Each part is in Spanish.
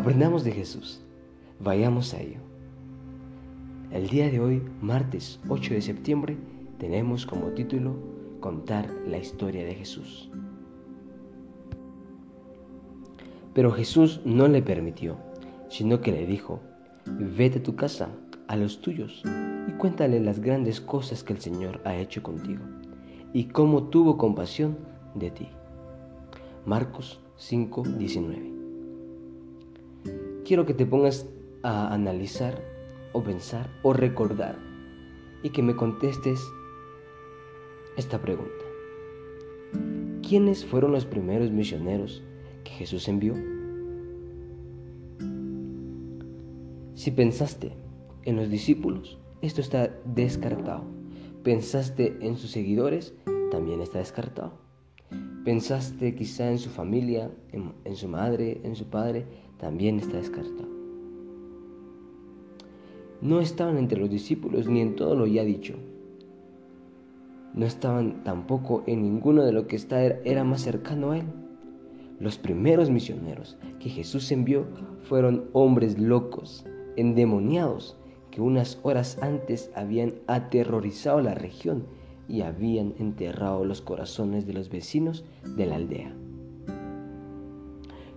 Aprendamos de Jesús. Vayamos a ello. El día de hoy, martes 8 de septiembre, tenemos como título Contar la historia de Jesús. Pero Jesús no le permitió, sino que le dijo, vete a tu casa, a los tuyos, y cuéntale las grandes cosas que el Señor ha hecho contigo, y cómo tuvo compasión de ti. Marcos 5, 19 quiero que te pongas a analizar o pensar o recordar y que me contestes esta pregunta. ¿Quiénes fueron los primeros misioneros que Jesús envió? Si pensaste en los discípulos, esto está descartado. Pensaste en sus seguidores, también está descartado. Pensaste quizá en su familia, en, en su madre, en su padre, también está descartado. No estaban entre los discípulos ni en todo lo ya dicho. No estaban tampoco en ninguno de lo que está, era más cercano a él. Los primeros misioneros que Jesús envió fueron hombres locos, endemoniados, que unas horas antes habían aterrorizado la región y habían enterrado los corazones de los vecinos de la aldea.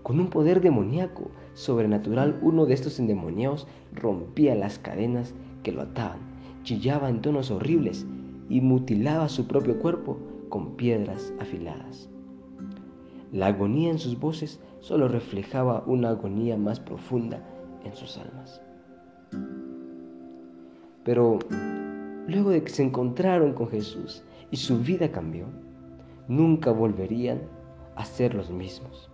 Con un poder demoníaco sobrenatural, uno de estos endemoniados rompía las cadenas que lo ataban, chillaba en tonos horribles y mutilaba su propio cuerpo con piedras afiladas. La agonía en sus voces solo reflejaba una agonía más profunda en sus almas. Pero luego de que se encontraron con Jesús y su vida cambió, nunca volverían a ser los mismos.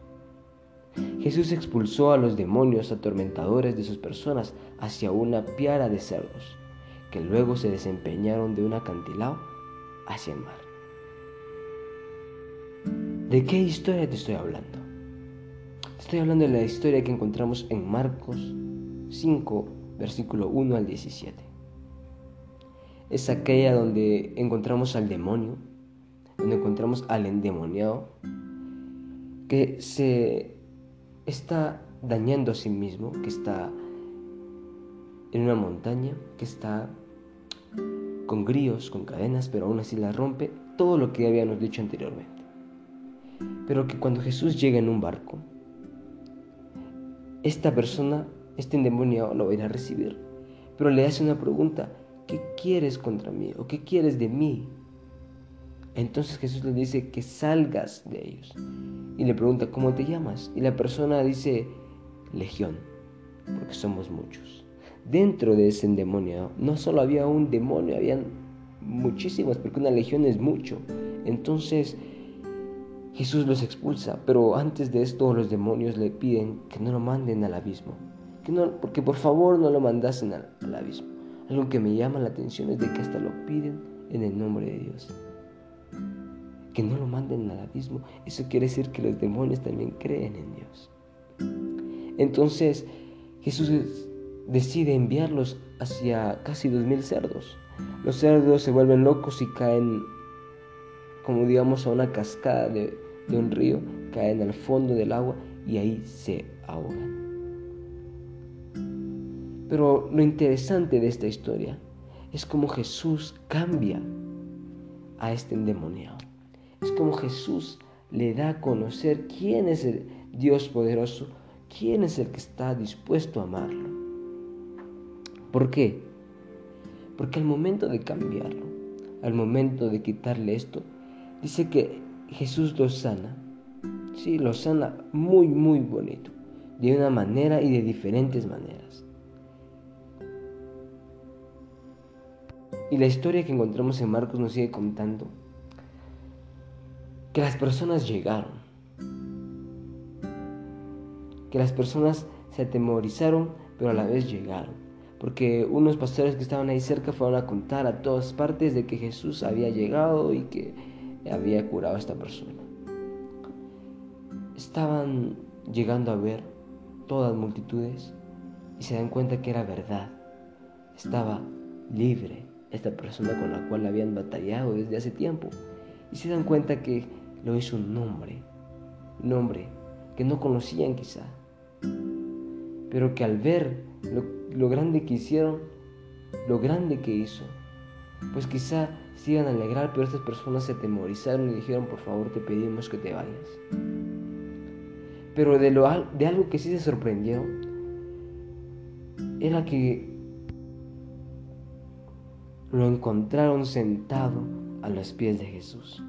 Jesús expulsó a los demonios atormentadores de sus personas hacia una piara de cerdos, que luego se desempeñaron de un acantilado hacia el mar. ¿De qué historia te estoy hablando? Estoy hablando de la historia que encontramos en Marcos 5, versículo 1 al 17. Es aquella donde encontramos al demonio, donde encontramos al endemoniado, que se está dañando a sí mismo, que está en una montaña, que está con grillos, con cadenas, pero aún así la rompe, todo lo que habíamos dicho anteriormente. Pero que cuando Jesús llega en un barco, esta persona, este endemoniado lo va a ir a recibir, pero le hace una pregunta, ¿qué quieres contra mí? ¿O qué quieres de mí? Entonces Jesús le dice que salgas de ellos y le pregunta, ¿cómo te llamas? Y la persona dice, Legión, porque somos muchos. Dentro de ese demonio no solo había un demonio, habían muchísimos, porque una legión es mucho. Entonces Jesús los expulsa, pero antes de esto los demonios le piden que no lo manden al abismo, que no, porque por favor no lo mandasen al, al abismo. Algo que me llama la atención es de que hasta lo piden en el nombre de Dios que no lo manden al abismo, eso quiere decir que los demonios también creen en Dios. Entonces Jesús decide enviarlos hacia casi dos mil cerdos. Los cerdos se vuelven locos y caen, como digamos, a una cascada de, de un río, caen al fondo del agua y ahí se ahogan. Pero lo interesante de esta historia es cómo Jesús cambia a este endemoniado. Es como Jesús le da a conocer quién es el Dios poderoso, quién es el que está dispuesto a amarlo. ¿Por qué? Porque al momento de cambiarlo, al momento de quitarle esto, dice que Jesús lo sana. Sí, lo sana muy, muy bonito, de una manera y de diferentes maneras. Y la historia que encontramos en Marcos nos sigue contando que las personas llegaron, que las personas se atemorizaron, pero a la vez llegaron, porque unos pastores que estaban ahí cerca fueron a contar a todas partes de que Jesús había llegado y que había curado a esta persona. Estaban llegando a ver todas multitudes y se dan cuenta que era verdad. Estaba libre esta persona con la cual habían batallado desde hace tiempo. Y se dan cuenta que lo hizo un hombre, un que no conocían quizá. pero que al ver lo, grande que hicieron, lo grande que hizo, pues quizá se iban a alegrar, pero estas personas se atemorizaron y dijeron, por favor te pedimos que te vayas. Pero de, lo, de algo que sí se sorprendieron, era que lo encontraron sentado a los pies de Jesús.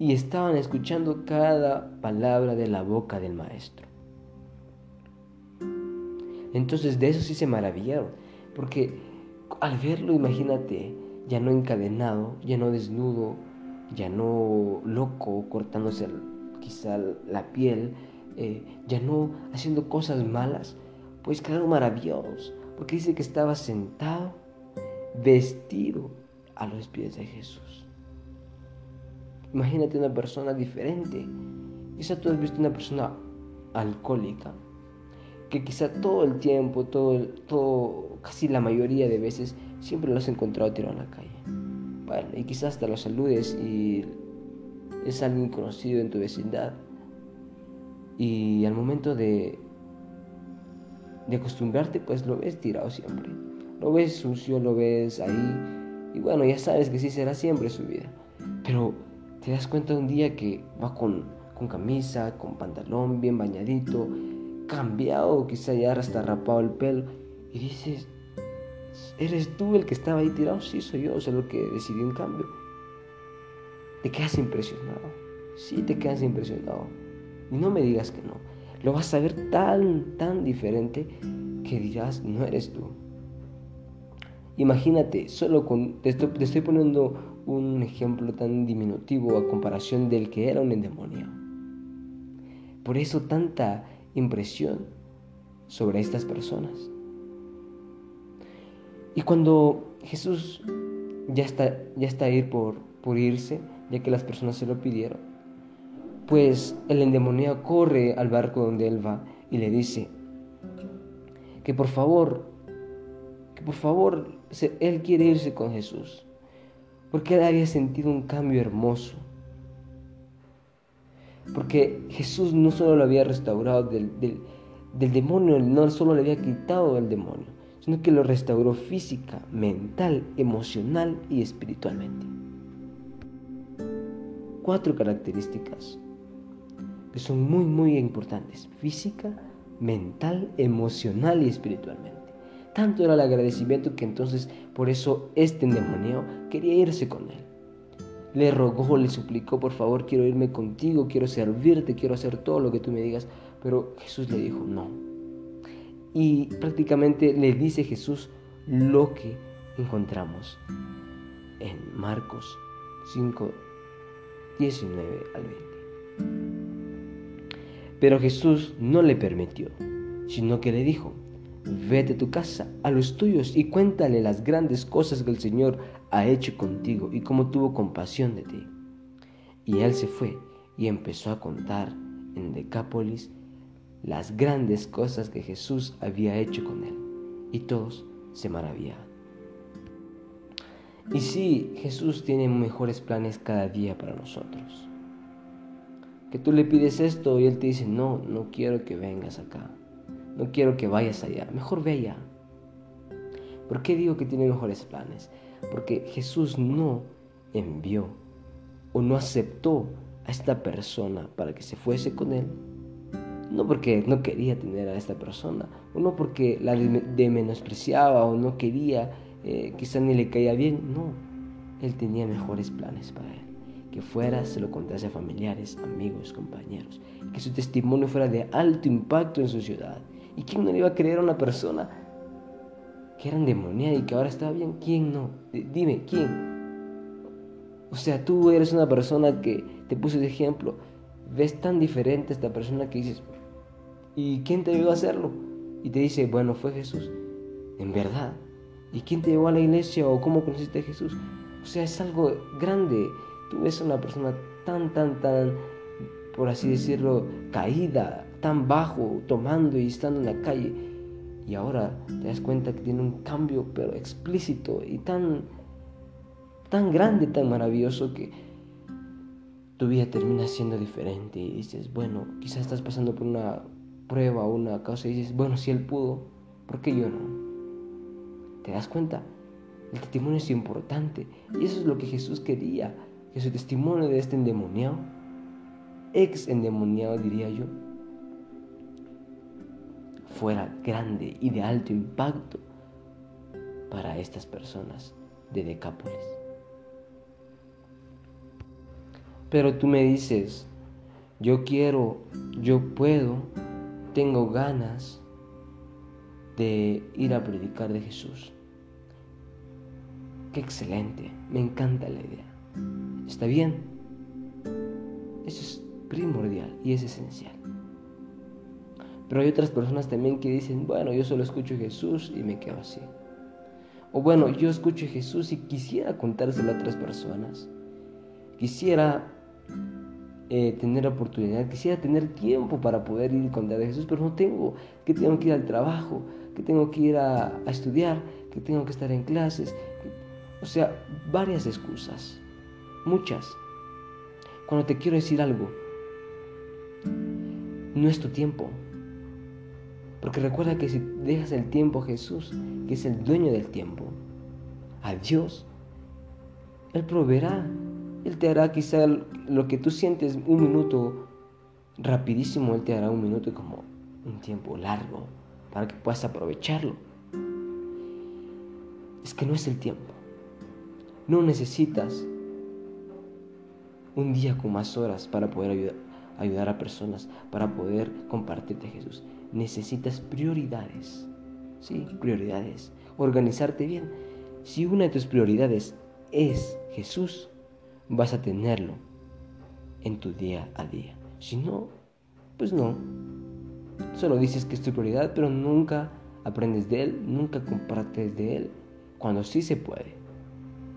Y estaban escuchando cada palabra de la boca del Maestro. Entonces de eso sí se maravillaron, porque al verlo, imagínate, ya no encadenado, ya no desnudo, ya no loco, cortándose quizá la piel, eh, ya no haciendo cosas malas, pues quedaron maravillados, porque dice que estaba sentado, vestido a los pies de Jesús. Imagínate una persona diferente. Quizá tú has visto una persona alcohólica, que quizá todo el tiempo, todo, todo, casi la mayoría de veces, siempre lo has encontrado tirado en la calle. Y quizás hasta lo saludes y es alguien conocido en tu vecindad. Y al momento de, de acostumbrarte, pues lo ves tirado siempre. Lo ves sucio, lo ves ahí. Y bueno, ya sabes que sí será siempre su vida. Pero te das cuenta un día que va con, con camisa, con pantalón bien bañadito, cambiado, quizá ya hasta rapado el pelo, y dices, ¿eres tú el que estaba ahí tirado? Sí, soy yo, soy lo que decidí en cambio. Te quedas impresionado, sí te quedas impresionado. Y no me digas que no, lo vas a ver tan, tan diferente que dirás, no eres tú. Imagínate, solo con, te estoy, te estoy poniendo un ejemplo tan diminutivo a comparación del que era un endemoniado. Por eso tanta impresión sobre estas personas. Y cuando Jesús ya está, ya está ahí por, por irse, ya que las personas se lo pidieron, pues el endemoniado corre al barco donde él va y le dice que por favor, que por favor, él quiere irse con Jesús, porque él había sentido un cambio hermoso porque Jesús no solo lo había restaurado del, demonio, no solo le había quitado el demonio, sino que lo restauró física, mental, emocional y espiritualmente. Cuatro características que son muy, muy importantes. Física, mental, emocional y espiritualmente. Tanto era el agradecimiento que entonces por eso este demonio quería irse con él le rogó, le suplicó, por favor, quiero irme contigo, quiero servirte, quiero hacer todo lo que tú me digas. Pero Jesús le dijo, no. Y prácticamente le dice Jesús lo que encontramos en Marcos 5, 19 al 20. Pero Jesús no le permitió, sino que le dijo, Vete a tu casa, a los tuyos, y cuéntale las grandes cosas que el Señor ha hecho contigo y cómo tuvo compasión de ti. Y él se fue y empezó a contar en Decápolis las grandes cosas que Jesús había hecho con él. Y todos se maravillaban. Y sí, Jesús tiene mejores planes cada día para nosotros. Que tú le pides esto y Él te dice, no, no quiero que vengas acá. No quiero que vayas allá, mejor ve allá. ¿Por qué digo que tiene mejores planes? Porque Jesús no envió o no aceptó a esta persona para que se fuese con él. No porque no quería tener a esta persona, o no porque la de menospreciaba o no quería, eh, quizá ni le caía bien. No, él tenía mejores planes para él. Que fuera, se lo contase a familiares, amigos, compañeros. Que su testimonio fuera de alto impacto en su ciudad ¿Y quién no le iba a creer a una persona que era endemoniada y que ahora estaba bien? ¿Quién no? Dime, ¿quién? O sea, tú eres una persona que te puse de ejemplo. Ves tan diferente a esta persona que dices, ¿y quién te ayudó a hacerlo? Y te dice, bueno, fue Jesús. En verdad. ¿Y quién te llevó a la iglesia o cómo conociste a Jesús? O sea, es algo grande. Tú ves a una persona tan, tan, tan, por así decirlo, caída, tan bajo, tomando y estando en la calle. Y ahora te das cuenta que tiene un cambio, pero explícito y tan, tan grande, tan maravilloso que tu vida termina siendo diferente y dices, bueno, quizás estás pasando por una prueba, una causa y dices, bueno, si él pudo, ¿por qué yo no? ¿Te das cuenta? El testimonio es importante y eso es lo que Jesús quería, que su testimonio de este endemoniado, ex endemoniado diría yo, fuera grande y de alto impacto para estas personas de Decápolis. Pero tú me dices, yo quiero, yo puedo, tengo ganas de ir a predicar de Jesús. Qué excelente, me encanta la idea. Está bien. Eso es primordial y es esencial. Pero hay otras personas también que dicen, bueno, yo solo escucho a Jesús y me quedo así. O bueno, yo escucho a Jesús y quisiera contárselo a otras personas. Quisiera eh, tener oportunidad, quisiera tener tiempo para poder ir contar a Jesús, pero no tengo, que tengo que ir al trabajo, que tengo que ir a estudiar, que tengo que estar en clases. O sea, varias excusas, muchas. Cuando te quiero decir algo, no es tu tiempo. Porque recuerda que si dejas el tiempo a Jesús, que es el dueño del tiempo, a Dios, Él proveerá. Él te hará quizá lo que tú sientes un minuto rapidísimo, Él te hará un minuto como un tiempo largo para que puedas aprovecharlo. Es que no es el tiempo. No necesitas un día con más horas para poder ayudar, a personas, para poder compartirte a Jesús. Necesitas prioridades. Sí, prioridades. Organizarte bien. Si una de tus prioridades es Jesús, vas a tenerlo en tu día a día. Si no, pues no. Solo dices que es tu prioridad, pero nunca aprendes de Él, nunca compartes de Él, cuando sí se puede.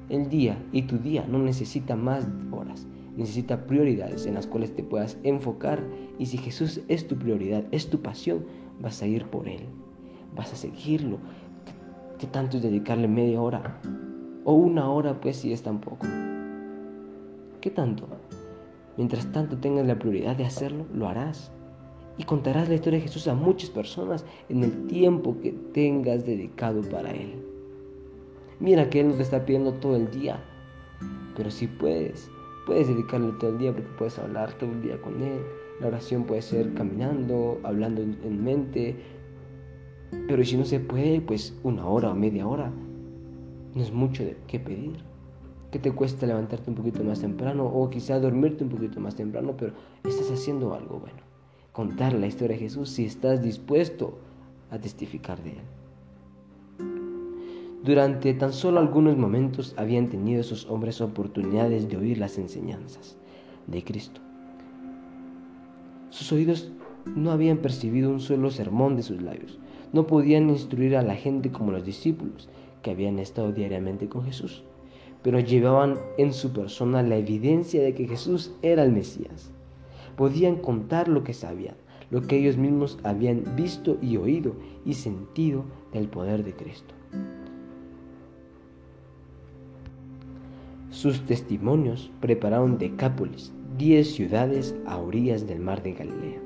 El día y tu día no necesita más horas, necesita prioridades en las cuales te puedas enfocar y si Jesús es tu prioridad, es tu pasión, vas a ir por Él, vas a seguirlo. ¿Qué, tanto es dedicarle media hora? O una hora, pues si es tan poco. ¿Qué tanto? Mientras tanto tengas la prioridad de hacerlo, lo harás. Y contarás la historia de Jesús a muchas personas en el tiempo que tengas dedicado para Él. Mira que Él no te está pidiendo todo el día, pero si puedes, puedes dedicarle todo el día porque puedes hablar todo el día con Él. La oración puede ser caminando, hablando en, mente, pero si no se puede, pues una hora o media hora. No es mucho de qué pedir que te cuesta levantarte un poquito más temprano o quizá dormirte un poquito más temprano, pero estás haciendo algo bueno. Contar la historia de Jesús si estás dispuesto a testificar de Él. Durante tan solo algunos momentos habían tenido esos hombres oportunidades de oír las enseñanzas de Cristo. Sus oídos no habían percibido un solo sermón de sus labios. No podían instruir a la gente como los discípulos que habían estado diariamente con Jesús pero llevaban en su persona la evidencia de que Jesús era el Mesías. Podían contar lo que sabían, lo que ellos mismos habían visto y oído y sentido del poder de Cristo. Sus testimonios prepararon Decápolis, diez ciudades a orillas del mar de Galilea,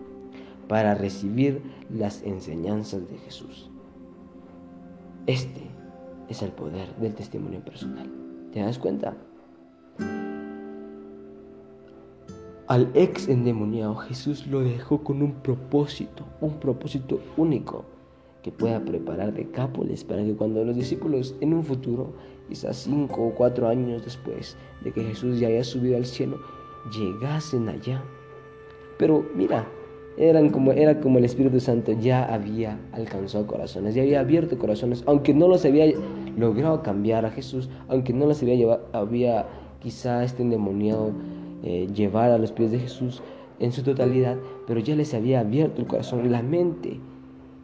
para recibir las enseñanzas de Jesús. Este es el poder del testimonio personal. ¿Te das cuenta? Al ex endemoniado Jesús lo dejó con un propósito, un propósito único que pueda preparar Decápolis para que cuando los discípulos en un futuro, quizás cinco o cuatro años después de que Jesús ya haya subido al cielo, llegasen allá. Pero mira, eran como, era como el Espíritu Santo ya había alcanzado corazones, ya había abierto corazones, aunque no los había logrado cambiar a Jesús, aunque no los había, llevado, había quizá este endemoniado eh, llevar a los pies de Jesús en su totalidad, pero ya les había abierto el corazón, la mente.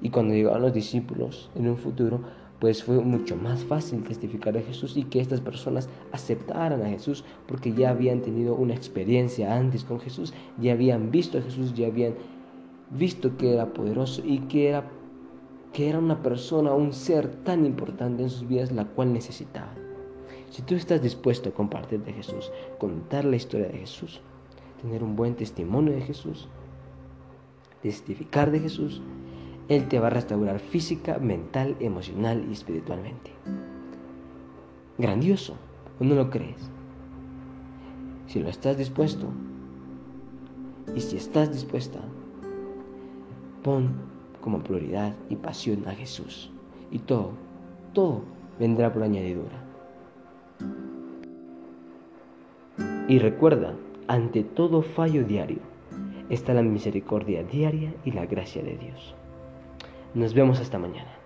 Y cuando llegaron los discípulos en un futuro, pues fue mucho más fácil testificar a Jesús y que estas personas aceptaran a Jesús porque ya habían tenido una experiencia antes con Jesús, ya habían visto a Jesús, ya habían visto que era poderoso y que era, que era una persona, un ser tan importante en sus vidas, la cual necesitaba. Si tú estás dispuesto a compartir de Jesús, contar la historia de Jesús, tener un buen testimonio de Jesús, testificar de Jesús, Él te va a restaurar física, mental, emocional y espiritualmente. Grandioso, ¿o no lo crees? Si lo estás dispuesto, y si estás dispuesta, pon como prioridad y pasión a Jesús. Y todo, todo vendrá por añadidura. Y recuerda, ante todo fallo diario, está la misericordia diaria y la gracia de Dios. Nos vemos hasta mañana.